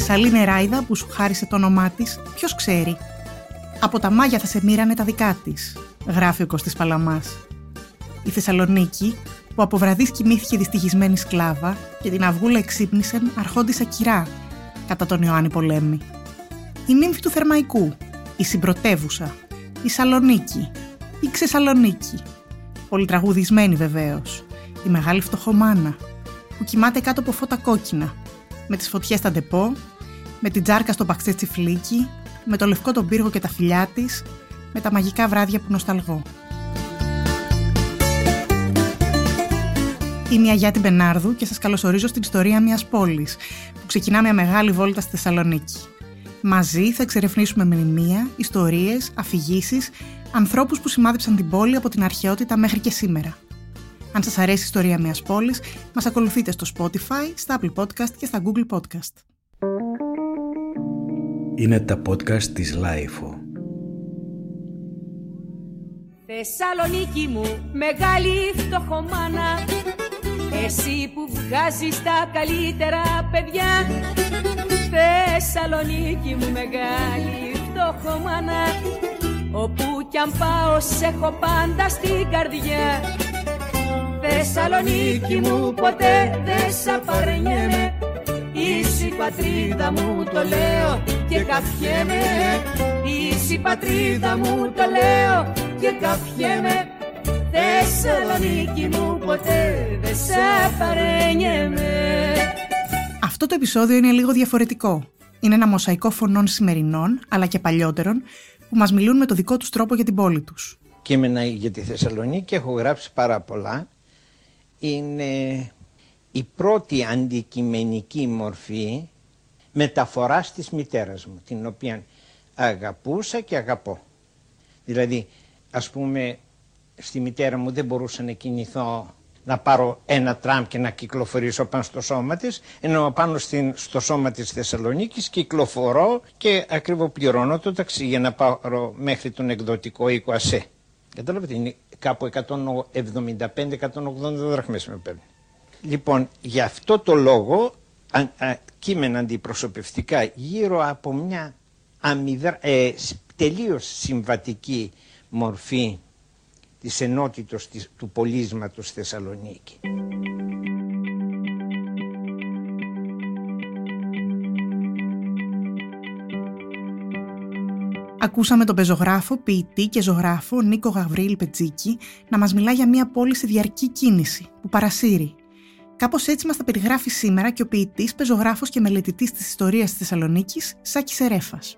Θεσσαλή νεράιδα που σου χάρισε το όνομά της, ποιος ξέρει; Από τα μάγια θα σε μοίρανε τα δικά της, γράφει ο Κωστής Παλαμάς. Η Θεσσαλονίκη, που από βραδύς κοιμήθηκε δυστυχισμένη σκλάβα και την αυγούλα εξύπνησεν αρχόντισα κυρά κατά τον Ιωάννη Πολέμη. Η νύμφη του Θερμαϊκού, η συμπρωτεύουσα, η Σαλονίκη, η Ξεσαλονίκη, πολυτραγουδισμένη βεβαίως, η μεγάλη φτωχομάνα, που κοιμάται κάτω από φώτα κόκκινα, με τις φωτιές στα ντεπό, με την τζάρκα στο παξέ τσιφλίκι, με το λευκό τον πύργο και τα φιλιά της, με τα μαγικά βράδια που νοσταλγώ. Είμαι η Αγιάτη Μπενάρδου και σας καλωσορίζω στην ιστορία μιας πόλης που ξεκινά μια μεγάλη βόλτα στη Θεσσαλονίκη. Μαζί θα εξερευνήσουμε μνημεία, ιστορίες, αφηγήσεις, ανθρώπους που σημάδεψαν την πόλη από την αρχαιότητα μέχρι και σήμερα. Αν σας αρέσει η ιστορία μιας πόλης, μας ακολουθείτε στο Spotify, στα Apple Podcast και στα Google Podcast. Είναι τα podcast της LiFO. Θεσσαλονίκη μου, μεγάλη φτωχομάνα Εσύ που βγάζεις τα καλύτερα παιδιά. Θεσσαλονίκη μου, μεγάλη φτωχομάνα Όπου κι αν πάω, σε έχω πάντα στην καρδιά. Θεσσαλονίκη μου ποτέ δεν σ' απαρνιέμαι. Είσαι η πατρίδα μου το λέω και καφιέμαι Είσαι η πατρίδα μου το λέω. Και καφιέμαι Θεσσαλονίκη μου ποτέ δεν σ' απαρνιέμαι Αυτό το επεισόδιο είναι λίγο διαφορετικό. Είναι ένα μοσαϊκό φωνών σημερινών αλλά και παλιότερων που μας μιλούν με το δικό τους τρόπο για την πόλη τους. Κείμενα για τη Θεσσαλονίκη έχω γράψει πάρα πολλά. Είναι η πρώτη αντικειμενική μορφή μεταφοράς της μητέρας μου, την οποία αγαπούσα και αγαπώ. Δηλαδή, ας πούμε, στη μητέρα μου δεν μπορούσα να κινηθώ να πάρω ένα τραμ και να κυκλοφορήσω πάνω στο σώμα της, ενώ πάνω στην, στο σώμα της Θεσσαλονίκης κυκλοφορώ και ακριβοπληρώνω το ταξί για να πάρω μέχρι τον εκδοτικό οίκο ΑΣΕ. Κατάλαβατε, είναι κάπου 175-180 δραχμές με παίρνει. Λοιπόν, γι' αυτό το λόγο α, α, κείμενα αντιπροσωπευτικά γύρω από μια αμυδρα, ε, τελείως συμβατική μορφή της ενότητος της, του πολίσματος Θεσσαλονίκη. Ακούσαμε τον πεζογράφο, ποιητή και ζωγράφο Νίκο Γαβρίλ Πετζίκη να μας μιλά για μια πόλη σε διαρκή κίνηση που παρασύρει. Κάπως έτσι μας τα περιγράφει σήμερα και ο ποιητής, πεζογράφος και μελετητής της ιστορίας της Θεσσαλονίκης, Σάκης Σερέφας.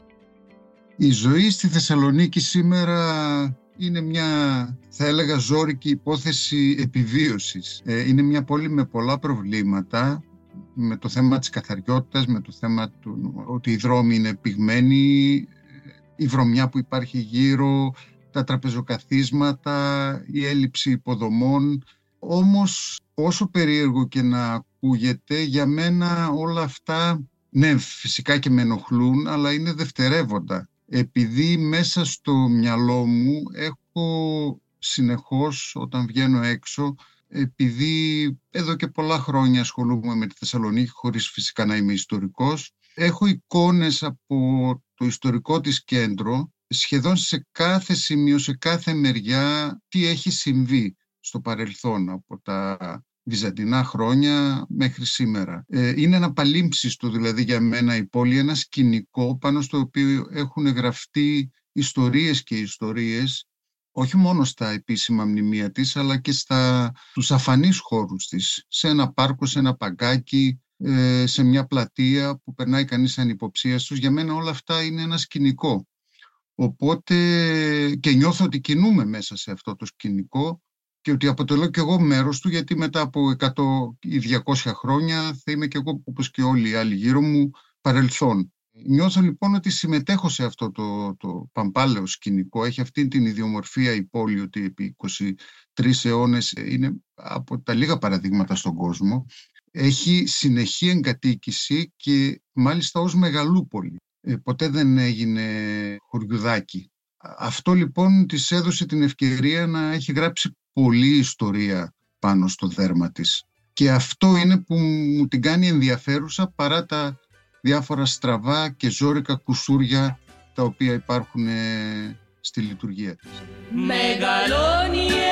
Η ζωή στη Θεσσαλονίκη σήμερα είναι μια, θα έλεγα, ζώρικη υπόθεση επιβίωσης. Ε, είναι μια πόλη με πολλά προβλήματα, με το θέμα της καθαριότητας, με το θέμα του ότι οι δρόμοι είναι πυγμένοι, η βρωμιά που υπάρχει γύρω, τα τραπεζοκαθίσματα, η έλλειψη υποδομών. Όμως όσο περίεργο και να ακούγεται, για μένα όλα αυτά, ναι φυσικά και με ενοχλούν, αλλά είναι δευτερεύοντα. Επειδή μέσα στο μυαλό μου έχω συνεχώς όταν βγαίνω έξω επειδή εδώ και πολλά χρόνια ασχολούμαι με τη Θεσσαλονίκη χωρίς φυσικά να είμαι ιστορικός έχω εικόνες από το ιστορικό της κέντρο σχεδόν σε κάθε σημείο, σε κάθε μεριά τι έχει συμβεί στο παρελθόν από τα βυζαντινά χρόνια μέχρι σήμερα. Ε, είναι ένα παλίμψιστο δηλαδή για μένα η πόλη, ένα σκηνικό πάνω στο οποίο έχουν γραφτεί ιστορίες και ιστορίες όχι μόνο στα επίσημα μνημεία της αλλά και στα, τους αφανείς χώρους της, σε ένα πάρκο, σε ένα παγκάκι, ε, σε μια πλατεία που περνάει κανείς ανυποψίαστος. Για μένα όλα αυτά είναι ένα σκηνικό. Οπότε και νιώθω ότι κινούμε μέσα σε αυτό το σκηνικό και ότι αποτελώ και εγώ μέρος του γιατί μετά από 100 ή 200 χρόνια θα είμαι και εγώ όπως και όλοι οι άλλοι γύρω μου παρελθόν. Νιώθω λοιπόν ότι συμμετέχω σε αυτό το, το παμπάλαιο σκηνικό. Έχει αυτή την ιδιομορφία η πόλη ότι επί 23 αιώνες είναι από τα λίγα παραδείγματα στον κόσμο έχει συνεχή εγκατοίκηση και μάλιστα ως μεγαλούπολη. Ε, ποτέ δεν έγινε χωριουδάκι. Αυτό λοιπόν της έδωσε την ευκαιρία να έχει γράψει πολλή ιστορία πάνω στο δέρμα της. Και αυτό είναι που μου την κάνει ενδιαφέρουσα παρά τα διάφορα στραβά και ζόρικα κουσούρια τα οποία υπάρχουν ε, στη λειτουργία της. Μεγαλώνει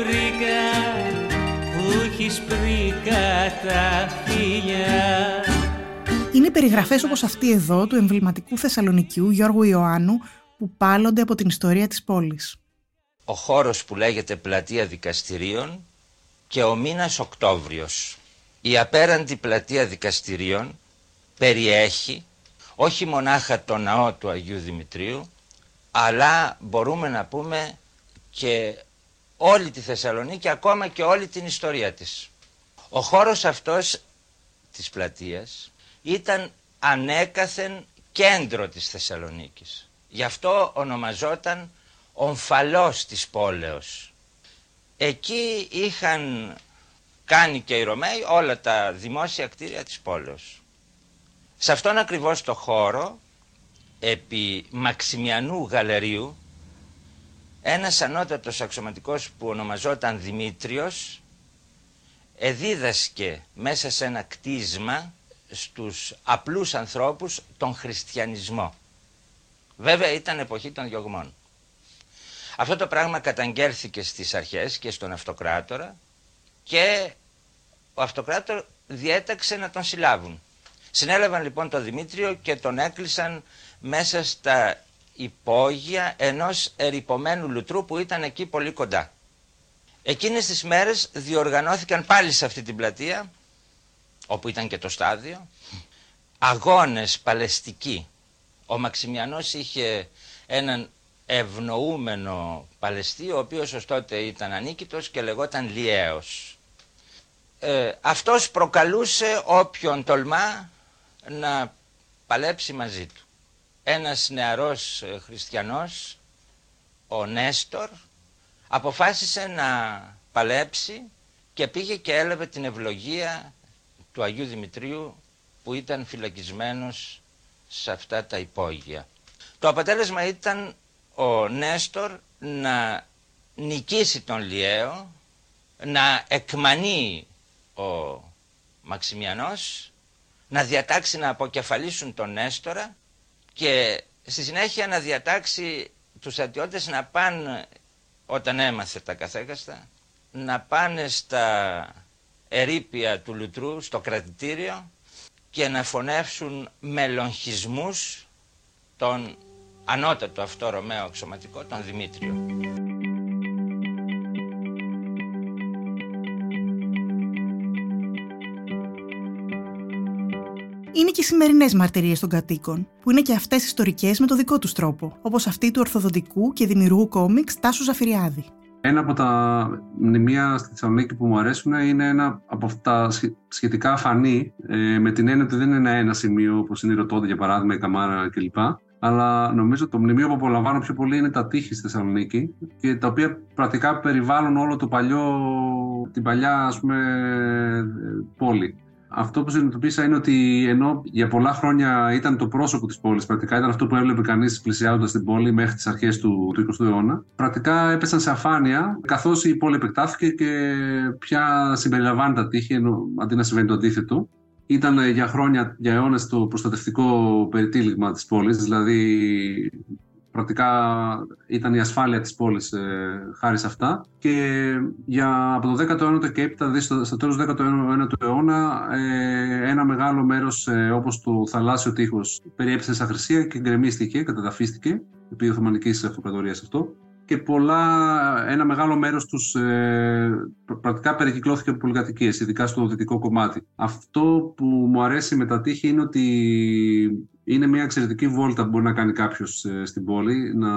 ζητήσει πρίκα που έχεις πρίκα τα φιλιά Είναι περιγραφές όπως αυτή εδώ του εμβληματικού Θεσσαλονικιού Γιώργου Ιωάννου που πάλλονται από την ιστορία της πόλης. ο χώρος που λέγεται πλατεία δικαστηρίων και ο μήνας Οκτώβριος. Η απέραντη πλατεία δικαστηρίων περιέχει όχι μονάχα το ναό του Αγίου Δημητρίου αλλά μπορούμε να πούμε και όλη τη Θεσσαλονίκη ακόμα και όλη την ιστορία της. Ο χώρος αυτός της πλατείας ήταν ανέκαθεν κέντρο της Θεσσαλονίκης. Γι' αυτό ονομαζόταν ομφαλός της πόλεως. Εκεί είχαν κάνει και οι Ρωμαίοι όλα τα δημόσια κτίρια της πόλεως. Σε αυτόν ακριβώς το χώρο, επί Μαξιμιανού Γαλερίου, ένας ανώτατος αξιωματικός που ονομαζόταν Δημήτριος, εδίδασκε μέσα σε ένα κτίσμα στους απλούς ανθρώπους τον χριστιανισμό. Βέβαια ήταν εποχή των διωγμών. Αυτό το πράγμα καταγγέλθηκε στις αρχές και στον αυτοκράτορα και ο αυτοκράτορ διέταξε να τον συλλάβουν. Συνέλαβαν λοιπόν τον Δημήτριο και τον έκλεισαν μέσα στα υπόγεια ενός ερυπωμένου λουτρού που ήταν εκεί πολύ κοντά. Εκείνες τις μέρες διοργανώθηκαν πάλι σε αυτή την πλατεία, όπου ήταν και το στάδιο, αγώνες παλαιστικοί. Ο Μαξιμιανός είχε έναν ευνοούμενο Παλαιστή, ο οποίος ως τότε ήταν ανίκητος και λεγόταν Λιέος. Ε, αυτός προκαλούσε όποιον τολμά να παλέψει μαζί του. Ένας νεαρός ε, χριστιανός, ο Νέστορ, αποφάσισε να παλέψει και πήγε και έλαβε την ευλογία του Αγίου Δημητρίου που ήταν φυλακισμένος σε αυτά τα υπόγεια. Το αποτέλεσμα ήταν ο Νέστορ να νικήσει τον Λιαίο, να εκμανεί ο Μαξιμιανός, να διατάξει να αποκεφαλίσουν τον Νέστορα και στη συνέχεια να διατάξει τους στρατιώτες να πάνε, όταν έμαθε τα καθέκαστα, να πάνε στα ερήπια του Λουτρού, στο κρατητήριο και να φωνεύσουν μελογχισμούς των ανώτατο αυτό Ρωμαίο αξιωματικό, τον Δημήτριο. Είναι και οι σημερινές μαρτυρίες των κατοίκων, που είναι και αυτές ιστορικές με το δικό τους τρόπο, όπως αυτή του ορθοδοντικού και δημιουργού κόμιξ Τάσου Ζαφυριάδη. Ένα από τα μνημεία στη Θεσσαλονίκη που μου αρέσουν είναι ένα από αυτά σχετικά αφανή, ε, με την έννοια ότι δεν είναι ένα-ένα σημείο όπως είναι η Ρωτώντα για παράδειγμα, η Καμάρα κλπ αλλά νομίζω το μνημείο που απολαμβάνω πιο πολύ είναι τα τείχη στη Θεσσαλονίκη και τα οποία πρακτικά περιβάλλουν όλο το παλιό, την παλιά ας πούμε πόλη. Αυτό που συνειδητοποίησα είναι ότι ενώ για πολλά χρόνια ήταν το πρόσωπο της πόλης, πρακτικά ήταν αυτό που έβλεπε κανείς πλησιάζοντας την πόλη μέχρι τις αρχές του, του 20ου αιώνα, πρακτικά έπεσαν σε αφάνεια καθώς η πόλη επεκτάθηκε και πια συμπεριλαμβάνει τα τείχη, αντί να συμβαίνει το αντίθετο. Ήταν ε, για χρόνια, για αιώνες το προστατευτικό περιτύλιγμα της πόλης, δηλαδή πρακτικά ήταν η ασφάλεια της πόλης ε, χάρη σε αυτά και για, από το 19ο και έπειτα, δηλαδή στο, στο τέλος του 19ου αιώνα ε, ένα μεγάλο μέρος ε, όπως το θαλάσσιο τείχος περιέπεσε στα χρυσία και γκρεμίστηκε, καταδαφίστηκε επί Οθωμανικής Αυτοκρατορίας αυτό και πολλά, ένα μεγάλο μέρος τους ε, πρακτικά περικυκλώθηκε από πολυκατοικίες, ειδικά στο δυτικό κομμάτι. Αυτό που μου αρέσει με τα τείχη είναι ότι Είναι μια εξαιρετική βόλτα που μπορεί να κάνει κάποιος ε, στην πόλη, να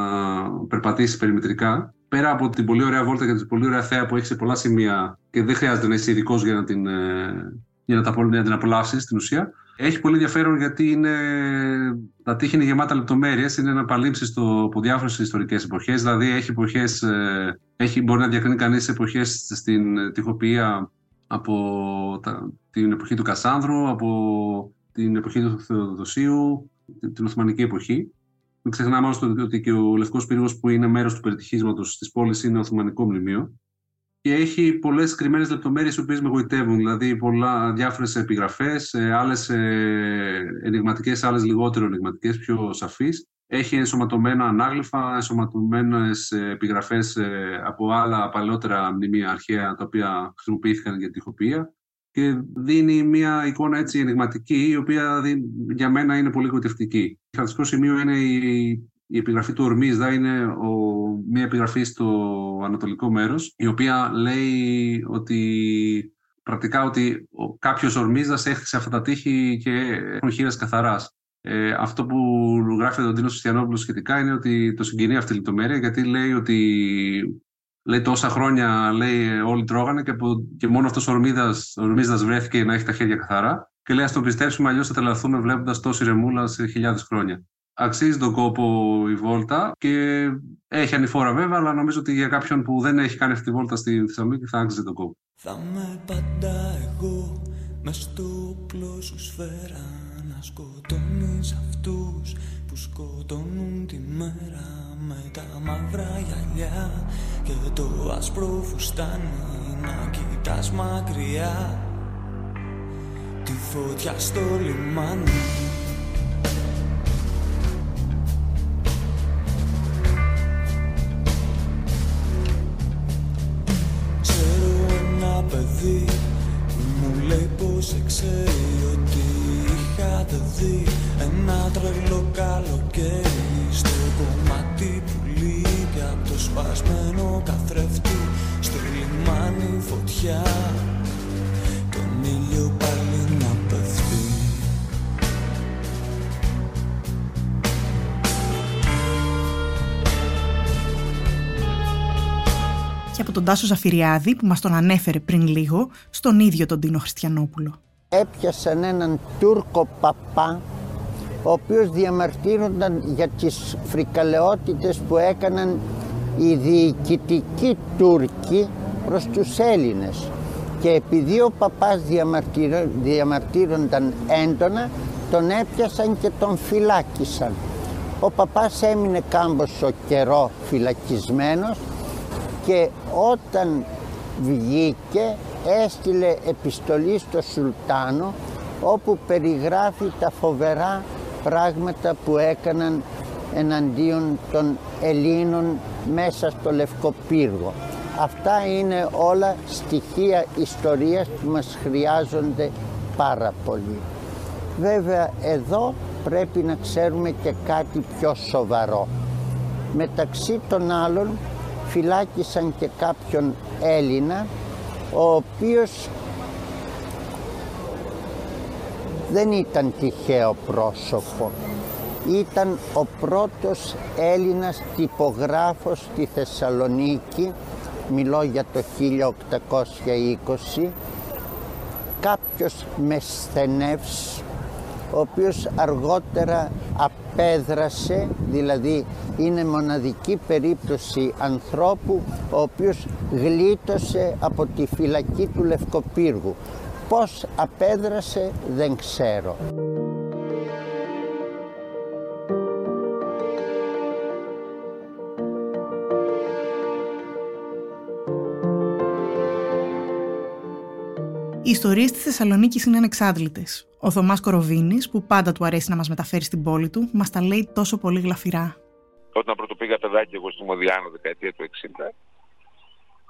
περπατήσει περιμετρικά. Πέρα από την πολύ ωραία βόλτα και την πολύ ωραία θέα που έχει σε πολλά σημεία και δεν χρειάζεται να είσαι ειδικός για να την, ε, για να, την απολαύσεις στην ουσία. Έχει πολύ ενδιαφέρον γιατί είναι, τα τείχη είναι γεμάτα λεπτομέρειες. Είναι ένα παλίμψιστο από διάφορες ιστορικές εποχές. Δηλαδή, έχει εποχές, ε, έχει, μπορεί να διακρίνει κανείς εποχές στην τυχοποιία από τα, την εποχή του Κασάνδρου, από την εποχή του Θεοδοσίου, την Οθωμανική εποχή. Μην ξεχνάμε όμως ότι και ο Λευκός Πύργος, που είναι μέρος του περιτυχίσματο της πόλης, είναι Οθωμανικό μνημείο. Και έχει πολλές κρυμμένες λεπτομέρειες, οι οποίες με γοητεύουν. Δηλαδή, διάφορες επιγραφές, άλλες ενηγματικές, άλλες λιγότερο ενηγματικές, πιο σαφείς. Έχει ενσωματωμένα ανάγλυφα, ενσωματωμένες επιγραφές ε, από άλλα παλαιότερα μνημεία αρχαία, τα οποία χρησιμοποιήθηκαν για τυχοποιία και δίνει μια εικόνα έτσι ενηγματική, η οποία για μένα είναι πολύ γοητευτική. Χαρακτηριστικό σημείο είναι η, η επιγραφή του Ορμίζδα, είναι ο, μια επιγραφή στο ανατολικό μέρος, η οποία λέει ότι πρακτικά ότι κάποιος Ορμίζδας έχτισε αυτά τα τείχη και έχουν χείρας καθαράς. Ε, αυτό που γράφει ο Ντίνος Χριστιανόπουλος σχετικά είναι ότι το συγκινεί αυτή η λεπτομέρεια, γιατί λέει ότι λέει τόσα χρόνια λέει, όλοι τρώγανε και, και μόνο αυτός ο Ορμίδας, βρέθηκε να έχει τα χέρια καθαρά. Και λέει: Α το πιστέψουμε, αλλιώς θα τρελαθούμε βλέποντας τόση ρεμούλα σε χιλιάδες χρόνια. Αξίζει τον κόπο η βόλτα και έχει ανηφόρα βέβαια, αλλά νομίζω ότι για κάποιον που δεν έχει κάνει αυτή τη βόλτα στη Θεσσαλονίκη θα άξιζε τον κόπο. Θα με πάντα εγώ μες στο πλώσου σφαίρα να σκοτώνεις αυτούς που σκοτώνουν τη μέρα με τα μαύρα γυαλιά και το άσπρο φουστάνι να κοιτάς μακριά. Τη φωτιά στο λιμάνι. Ξέρω ένα παιδί που μου λέει πως ξέρει ότι είχατε δει ένα τρελό καλοκαίρι στο κομμάτι που λείπει από το σπασμένο καθρέφτη στο λιμάνι φωτιά. Τον ήλιο πάλι να πέφτει. Και από τον Τάσο Ζαφυριάδη που μας τον ανέφερε πριν λίγο στον ίδιο τον Τίνο Χριστιανόπουλο έπιασαν έναν Τούρκο παπά ο οποίος διαμαρτύρονταν για τις φρικαλαιότητες που έκαναν οι διοικητικοί Τούρκοι προς τους Έλληνες και επειδή ο παπάς διαμαρτύρονταν έντονα τον έπιασαν και τον φυλάκισαν. Ο παπάς έμεινε κάμποσο καιρό φυλακισμένος και όταν βγήκε έστειλε επιστολή στο Σουλτάνο όπου περιγράφει τα φοβερά πράγματα που έκαναν εναντίον των Ελλήνων μέσα στο Λευκοπύργο. Αυτά είναι όλα στοιχεία ιστορίας που μας χρειάζονται πάρα πολύ. Βέβαια εδώ πρέπει να ξέρουμε και κάτι πιο σοβαρό. Μεταξύ των άλλων φυλάκισαν και κάποιον Έλληνα ο οποίος δεν ήταν τυχαίο πρόσωπο. Ήταν ο πρώτος Έλληνας τυπογράφος στη Θεσσαλονίκη, μιλώ για το 1820, κάποιος Μεσθενεύς, ο οποίος αργότερα απέδρασε, δηλαδή είναι μοναδική περίπτωση ανθρώπου ο οποίος γλίτωσε από τη φυλακή του Λευκοπύργου. Πώς απέδρασε δεν ξέρω. Οι ιστορίες της Θεσσαλονίκης είναι ανεξάντλητες. Ο Θωμάς Κοροβίνης, που πάντα του αρέσει να μας μεταφέρει στην πόλη του, μας τα λέει τόσο πολύ γλαφυρά. Όταν πρώτο πήγα παιδάκι εγώ στη Μοδιάνο δεκαετία του 60,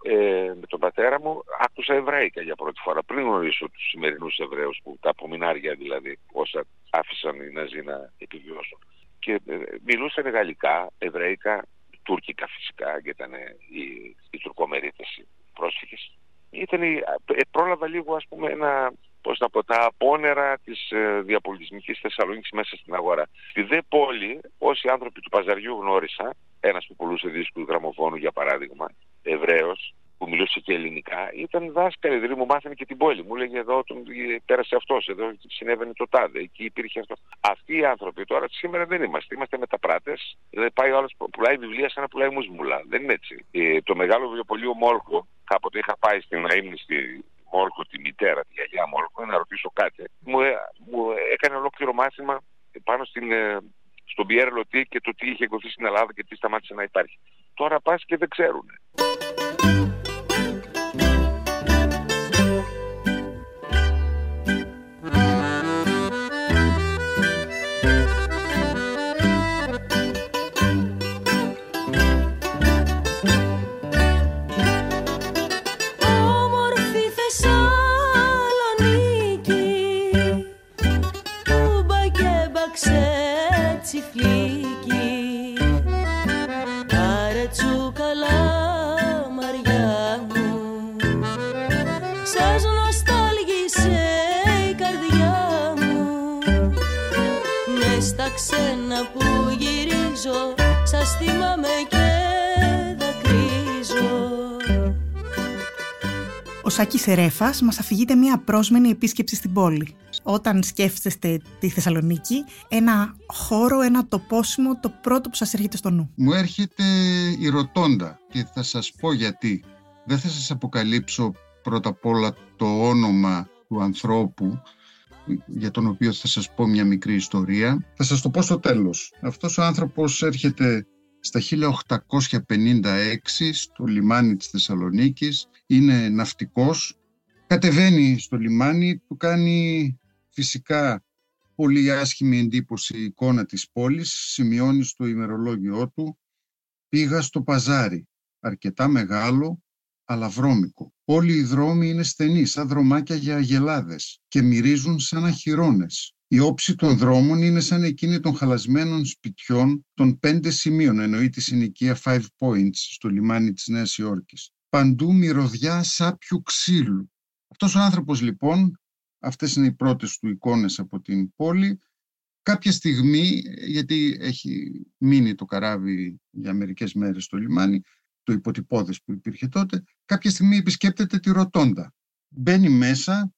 ε, με τον πατέρα μου, άκουσα Εβραϊκά για πρώτη φορά. Πριν γνωρίσω τους σημερινούς Εβραίους, που τα απομεινάρια δηλαδή, όσα άφησαν οι Ναζί να επιβιώσουν. Και ε, μιλούσαν γαλλικά, Εβραϊκά, τουρκικά φυσικά, και ήταν οι, οι τουρκομερίτες πρόσφυγες. Ήταν, ε, πρόλαβα λίγο ας πούμε ένα πώς να πω, τα απόνερα της ε, διαπολιτισμικής Θεσσαλονίκης μέσα στην αγορά. Στη δε πόλη, όσοι άνθρωποι του παζαριού γνώρισα, ένας που πουλούσε δίσκους γραμμοφώνου για παράδειγμα, Εβραίος, που μιλούσε και ελληνικά, ήταν δάσκαλοι, δηλαδή μου μάθανε και την πόλη. Μου έλεγε εδώ τον, πέρασε αυτός, εδώ συνέβαινε το τάδε, εκεί υπήρχε αυτό. Αυτοί οι άνθρωποι τώρα σήμερα δεν είμαστε. Είμαστε μεταπράτε. Δηλαδή πάει ο άλλος πουλάει βιβλία σαν να πουλάει μουσμουλά. Δεν είναι έτσι. Ε, το μεγάλο βιβλιοπωλείο Μόρκο, κάποτε είχα πάει στην στη Μόρκο, τη μητέρα, τη γιαγιά Μόρκο, να ρωτήσω κάτι. Μου, ε, μου έκανε ολόκληρο μάθημα πάνω στην, ε, στον Πιέρ Λωτή και το τι είχε εκδοθεί στην Ελλάδα και τι σταμάτησε να υπάρχει. Τώρα πας και δεν ξέρουν. Σάκη Σερέφας μας αφηγείται μια πρόσμενη επίσκεψη στην πόλη. Όταν σκέφτεστε τη Θεσσαλονίκη, ένα χώρο, ένα τοπόσιμο, το πρώτο που σας έρχεται στο νου. Μου έρχεται η Ρωτώντα και θα σας πω γιατί. Δεν θα σας αποκαλύψω πρώτα απ' όλα το όνομα του ανθρώπου για τον οποίο θα σας πω μια μικρή ιστορία. Θα σας το πω στο τέλος. Αυτός ο άνθρωπος έρχεται στα 1856 στο λιμάνι της Θεσσαλονίκης, είναι ναυτικός, κατεβαίνει στο λιμάνι, του κάνει φυσικά πολύ άσχημη εντύπωση η εικόνα της πόλης, σημειώνει στο ημερολόγιό του «Πήγα στο παζάρι, αρκετά μεγάλο, αλλά βρώμικο. Όλοι οι δρόμοι είναι στενοί, σαν δρομάκια για αγελάδες και μυρίζουν σαν αχυρώνες. Η όψη των δρόμων είναι σαν εκείνη των χαλασμένων σπιτιών των πέντε σημείων, εννοεί τη συνοικία Five Points στο λιμάνι της Νέας Υόρκης. Παντού μυρωδιά σάπιου ξύλου. Αυτός ο άνθρωπος λοιπόν, αυτές είναι οι πρώτες του εικόνες από την πόλη, κάποια στιγμή, γιατί έχει μείνει το καράβι για μερικές μέρες στο λιμάνι, το υποτυπώδες που υπήρχε τότε, κάποια στιγμή επισκέπτεται τη Ρωτώντα. Μπαίνει μέσα,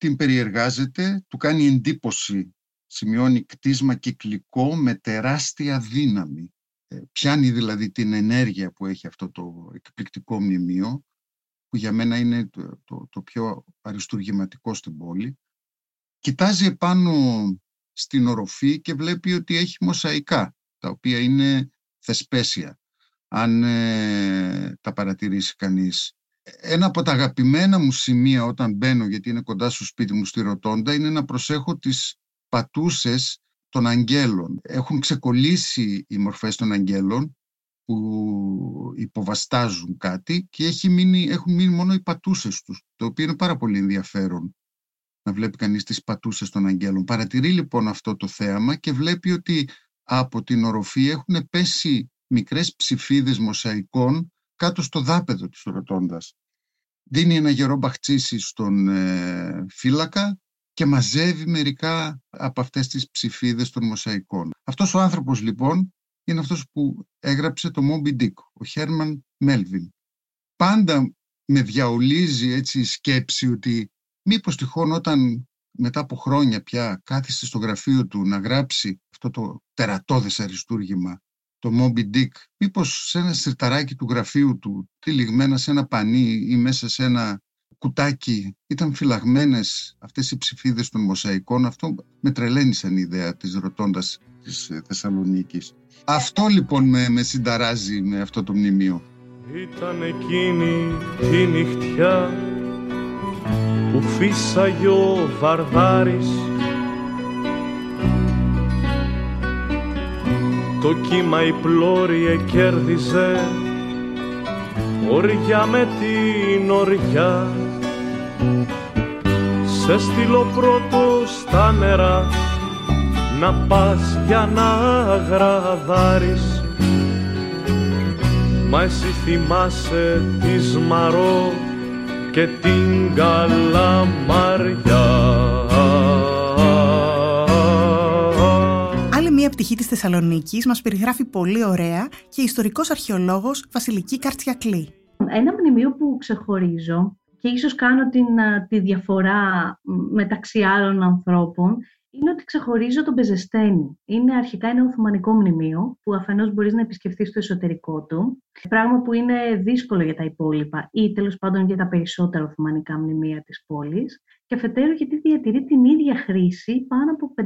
την περιεργάζεται, του κάνει εντύπωση, σημειώνει κτίσμα κυκλικό με τεράστια δύναμη. Ε, πιάνει δηλαδή την ενέργεια που έχει αυτό το εκπληκτικό μνημείο, που για μένα είναι το, το, το πιο αριστουργηματικό στην πόλη. Κοιτάζει επάνω στην οροφή και βλέπει ότι έχει μοσαϊκά, τα οποία είναι θεσπέσια, αν ε, τα παρατηρήσει κανείς ένα από τα αγαπημένα μου σημεία όταν μπαίνω, γιατί είναι κοντά στο σπίτι μου στη Ρωτώντα, είναι να προσέχω τις πατούσες των αγγέλων. Έχουν ξεκολλήσει οι μορφές των αγγέλων που υποβαστάζουν κάτι και έχει μείνει, έχουν μείνει μόνο οι πατούσες τους, το οποίο είναι πάρα πολύ ενδιαφέρον να βλέπει κανείς τις πατούσες των αγγέλων. Παρατηρεί λοιπόν αυτό το θέαμα και βλέπει ότι από την οροφή έχουν πέσει μικρές ψηφίδες μοσαϊκών κάτω στο δάπεδο της Ρωτώντας. Δίνει ένα γερό μπαχτσίσι στον ε, φύλακα και μαζεύει μερικά από αυτές τις ψηφίδες των μοσαϊκών. Αυτός ο άνθρωπος λοιπόν είναι αυτός που έγραψε το Moby Dick, ο Χέρμαν Μέλβιν. Πάντα με διαολίζει έτσι η σκέψη ότι μήπως τυχόν όταν μετά από χρόνια πια κάθισε στο γραφείο του να γράψει αυτό το τερατώδες αριστούργημα το Moby Dick, μήπως σε ένα σιρταράκι του γραφείου του, τυλιγμένα σε ένα πανί ή μέσα σε ένα κουτάκι, ήταν φυλαγμένες αυτές οι ψηφίδες των μοσαϊκών. Αυτό με τρελαίνει σαν ιδέα της ρωτώντας της ε, Θεσσαλονίκης. Αυτό λοιπόν με, με συνταράζει με αυτό το μνημείο. Ήταν εκείνη τη νυχτιά που φύσαγε ο Βαρδάρης το κύμα η πλώρη κέρδιζε οριά με την οριά σε στείλω πρώτος στα νερά. Να πας για να γραδάρεις μα εσύ θυμάσαι τη Σμαρό και την Καλαμαριά πτυχή της Θεσσαλονίκης μας περιγράφει πολύ ωραία και ιστορικός αρχαιολόγος Βασιλική Καρτσιακλή. Ένα μνημείο που ξεχωρίζω και ίσως κάνω την, τη διαφορά μεταξύ άλλων ανθρώπων είναι ότι ξεχωρίζω τον Πεζεστένη. Είναι αρχικά ένα Οθωμανικό μνημείο που αφενός μπορείς να επισκεφτείς το εσωτερικό του, πράγμα που είναι δύσκολο για τα υπόλοιπα ή τέλος πάντων για τα περισσότερα Οθωμανικά μνημεία της πόλης και αφετέρου γιατί διατηρεί την ίδια χρήση πάνω από 500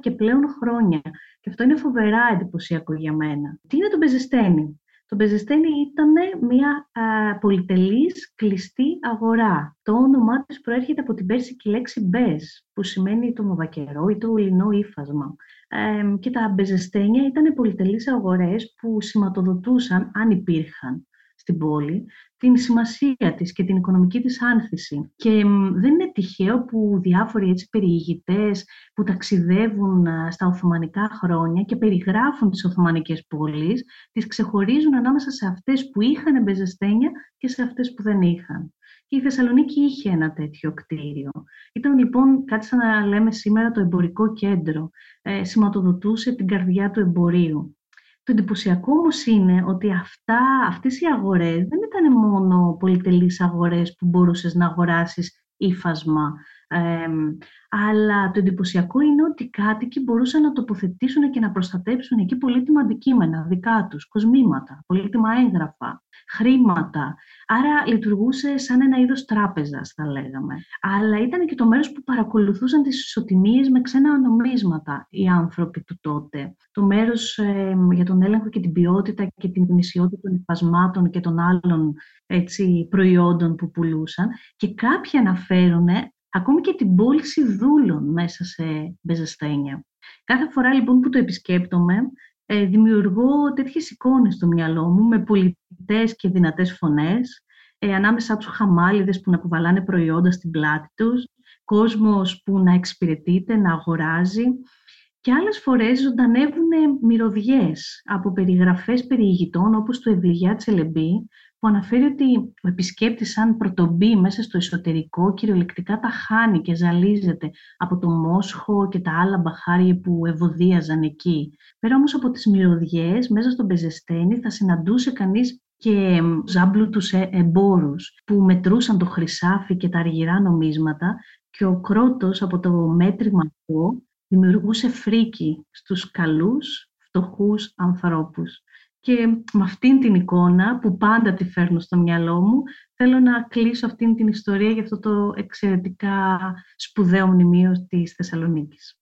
και πλέον χρόνια. Και αυτό είναι φοβερά εντυπωσιακό για μένα. Τι είναι το Πεζεστένη. Το Μπεζεστένη ήταν μια α, πολυτελής κλειστή αγορά. Το όνομά της προέρχεται από την πέρσικη λέξη «μπες», που σημαίνει το μοβακερό ή το ουλινό ύφασμα. Ε, και τα μπεζεστένια ήταν πολυτελείς αγορές που σηματοδοτούσαν, αν υπήρχαν στην πόλη, την σημασία της και την οικονομική της άνθηση. Και δεν είναι τυχαίο που διάφοροι έτσι περιηγητές που ταξιδεύουν στα Οθωμανικά χρόνια και περιγράφουν τις Οθωμανικές πόλεις, τις ξεχωρίζουν ανάμεσα σε αυτές που είχαν μπεζεστένια και σε αυτές που δεν είχαν. Και η Θεσσαλονίκη είχε ένα τέτοιο κτίριο. Ήταν λοιπόν κάτι σαν να λέμε σήμερα το εμπορικό κέντρο. Ε, σηματοδοτούσε την καρδιά του εμπορίου. Το εντυπωσιακό όμως είναι ότι αυτά, αυτές οι αγορές δεν ήταν μόνο πολυτελείς αγορές που μπορούσες να αγοράσεις ύφασμα, αλλά το εντυπωσιακό είναι ότι οι κάτοικοι μπορούσαν να τοποθετήσουν και να προστατέψουν εκεί πολύτιμα αντικείμενα δικά τους, κοσμήματα, πολύτιμα έγγραφα, χρήματα. Άρα λειτουργούσε σαν ένα είδος τράπεζας, θα λέγαμε. Αλλά ήταν και το μέρος που παρακολουθούσαν τις ισοτιμίες με ξένα νομίσματα οι άνθρωποι του τότε. Το μέρος για τον έλεγχο και την ποιότητα και την γνησιότητα των υφασμάτων και των άλλων έτσι, προϊόντων που πουλούσαν. Και κάποιοι αναφέρουν ακόμη και την πώληση δούλων μέσα σε μπεζεστένια. Κάθε φορά λοιπόν που το επισκέπτομαι, ε, δημιουργώ τέτοιες εικόνες στο μυαλό μου με πολιτές και δυνατές φωνές, ε, ανάμεσα τους χαμάλιδες που να κουβαλάνε προϊόντα στην πλάτη τους, κόσμος που να εξυπηρετείται, να αγοράζει και άλλες φορές ζωντανεύουν μυρωδιές από περιγραφές περιηγητών όπως του Ευλιγιά Τσελεμπή που αναφέρει ότι ο επισκέπτης αν πρωτομπεί μέσα στο εσωτερικό κυριολεκτικά τα χάνει και ζαλίζεται από το μόσχο και τα άλλα μπαχάρια που ευωδίαζαν εκεί. Πέρα όμως από τις μυρωδιές, μέσα στον Πεζεστένη θα συναντούσε κανείς και ζάμπλουτους ε, εμπόρους που μετρούσαν το χρυσάφι και τα αργυρά νομίσματα και ο κρότος από το μέτρημα αυτό δημιουργούσε φρίκι στους καλούς, φτωχούς ανθρώπους. Και με αυτήν την εικόνα που πάντα τη φέρνω στο μυαλό μου, θέλω να κλείσω αυτήν την ιστορία για αυτό το εξαιρετικά σπουδαίο μνημείο της Θεσσαλονίκης.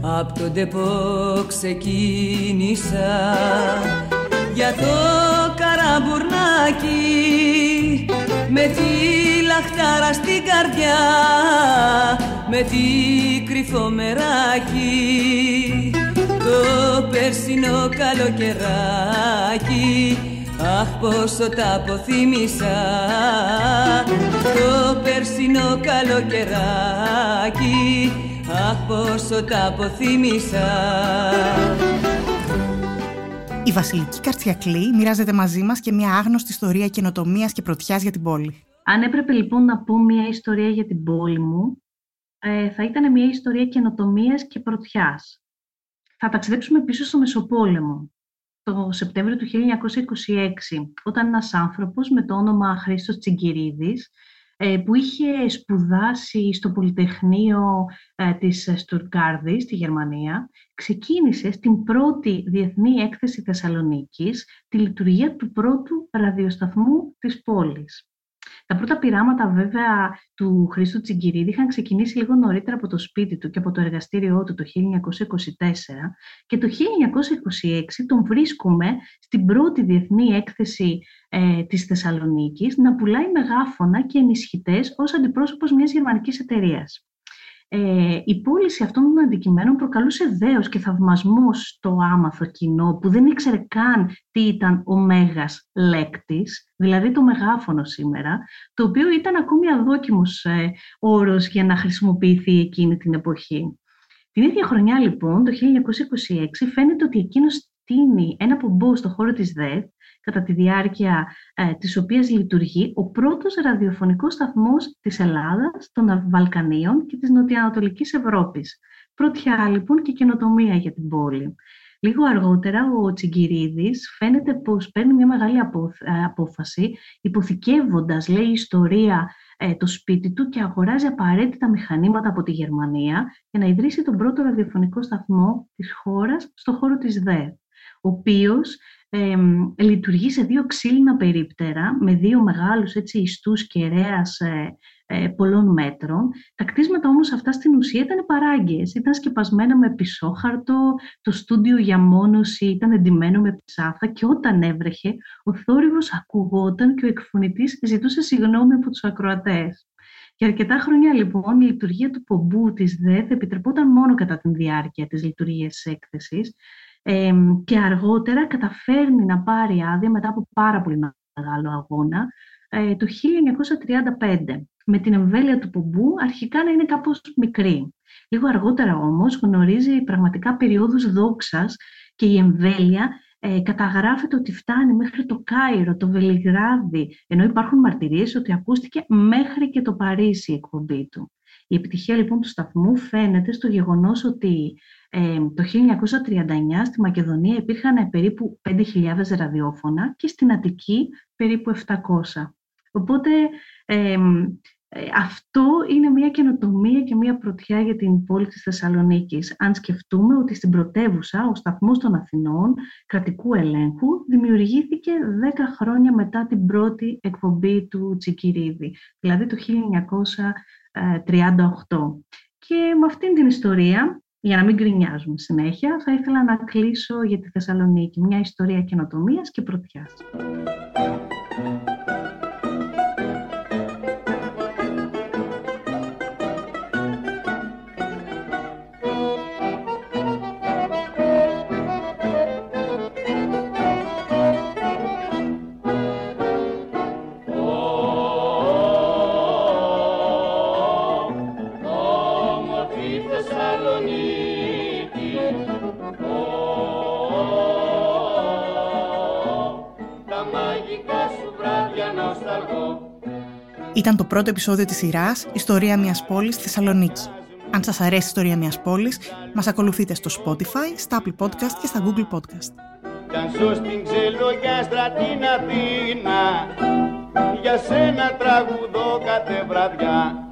Απ' τον τεπό ξεκίνησα για το καραμπουρνάκι με τη λαχτάρα στην καρδιά με τη κρυφό μεράκι. Το περσινό καλοκαιράκι Αχ πόσο τα αποθύμησα. Το περσινό καλοκαιράκι Αχ πόσο τα αποθύμησα η Βασιλική Καρτσιακλή μοιράζεται μαζί μας και μια άγνωστη ιστορία καινοτομίας και πρωτιάς για την πόλη. Αν έπρεπε λοιπόν να πω μια ιστορία για την πόλη μου, ε, θα ήταν μια ιστορία καινοτομίας και πρωτιάς. Θα ταξιδέψουμε πίσω στο Μεσοπόλεμο, το Σεπτέμβριο του 1926, όταν ένας άνθρωπος με το όνομα Χρήστος Τσιγκυρίδης ε, που είχε σπουδάσει στο Πολυτεχνείο ε, της Στουρκάρδης στη Γερμανία, ξεκίνησε στην πρώτη Διεθνή Έκθεση Θεσσαλονίκης τη λειτουργία του πρώτου ραδιοσταθμού της πόλης. Τα πρώτα πειράματα βέβαια του Χρήστου Τσιγκυρίδη είχαν ξεκινήσει λίγο νωρίτερα από το σπίτι του και από το εργαστήριό του το 1924 και το 1926 τον βρίσκουμε στην πρώτη διεθνή έκθεση ε, της Θεσσαλονίκης να πουλάει μεγάφωνα και ενισχυτές ως αντιπρόσωπος μιας γερμανικής εταιρείας ε, η πώληση αυτών των αντικειμένων προκαλούσε δέος και θαυμασμό στο άμαθο κοινό που δεν ήξερε καν τι ήταν ο μέγας λέκτης, δηλαδή το μεγάφωνο σήμερα, το οποίο ήταν ακόμη αδόκιμος ε, όρος για να χρησιμοποιηθεί εκείνη την εποχή. Την ίδια χρονιά λοιπόν, το 1926, φαίνεται ότι εκείνος τίνει ένα πομπό στο χώρο της ΔΕΘ, κατά τη διάρκεια ε, της οποίας λειτουργεί ο πρώτος ραδιοφωνικός σταθμός της Ελλάδας, των Βαλκανίων και της Νοτιοανατολικής Ευρώπης. Πρωτιά λοιπόν και καινοτομία για την πόλη. Λίγο αργότερα ο Τσιγκυρίδης φαίνεται πως παίρνει μια μεγάλη ε, απόφαση υποθηκεύοντας, λέει, ιστορία ε, το σπίτι του και αγοράζει απαραίτητα μηχανήματα από τη Γερμανία για να ιδρύσει τον πρώτο ραδιοφωνικό σταθμό της χώρας στο χώρο της ΔΕ, ο οποίος ε, λειτουργεί σε δύο ξύλινα περίπτερα με δύο μεγάλους έτσι, ιστούς κεραίας ε, ε, πολλών μέτρων. Τα κτίσματα όμως αυτά στην ουσία ήταν παράγκες, ήταν σκεπασμένα με πισόχαρτο, το στούντιο για μόνωση ήταν εντυμένο με ψάθα και όταν έβρεχε ο θόρυβος ακουγόταν και ο εκφωνητής ζητούσε συγγνώμη από τους ακροατές. Για αρκετά χρόνια λοιπόν η λειτουργία του πομπού της ΔΕΘ επιτρεπόταν μόνο κατά τη διάρκεια της λειτουργίας της έκθεσης ε, και αργότερα καταφέρνει να πάρει άδεια μετά από πάρα πολύ μεγάλο αγώνα ε, το 1935 με την εμβέλεια του πομπού αρχικά να είναι κάπως μικρή. Λίγο αργότερα όμως γνωρίζει πραγματικά περιόδους δόξας και η εμβέλεια ε, καταγράφεται ότι φτάνει μέχρι το Κάιρο, το Βελιγράδι, ενώ υπάρχουν μαρτυρίες ότι ακούστηκε μέχρι και το Παρίσι η εκπομπή του. Η επιτυχία λοιπόν του σταθμού φαίνεται στο γεγονός ότι ε, το 1939 στη Μακεδονία υπήρχαν περίπου 5.000 ραδιόφωνα και στην Αττική περίπου 700. Οπότε ε, αυτό είναι μια καινοτομία και μια πρωτιά για την πόλη της Θεσσαλονίκης. Αν σκεφτούμε ότι στην πρωτεύουσα ο σταθμός των Αθηνών κρατικού ελέγχου δημιουργήθηκε 10 χρόνια μετά την πρώτη εκπομπή του Τσικυρίδη, δηλαδή το 1938. Και με αυτήν την ιστορία, για να μην γκρινιάζουμε συνέχεια, θα ήθελα να κλείσω για τη Θεσσαλονίκη μια ιστορία καινοτομίας και πρωτιάς. Ήταν το πρώτο επεισόδιο της σειράς «Ιστορία μιας πόλης» στη Θεσσαλονίκη. Αν σας αρέσει η ιστορία μιας πόλης, μας ακολουθείτε στο Spotify, στα Apple Podcast και στα Google Podcast. για σένα τραγουδώ κάθε βραδιά.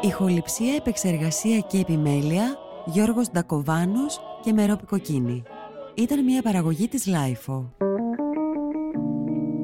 Ηχοληψία, επεξεργασία και επιμέλεια, Γιώργος Ντακοβάνος και Μερόπη Κοκκίνη. Ήταν μια παραγωγή της Λάιφο.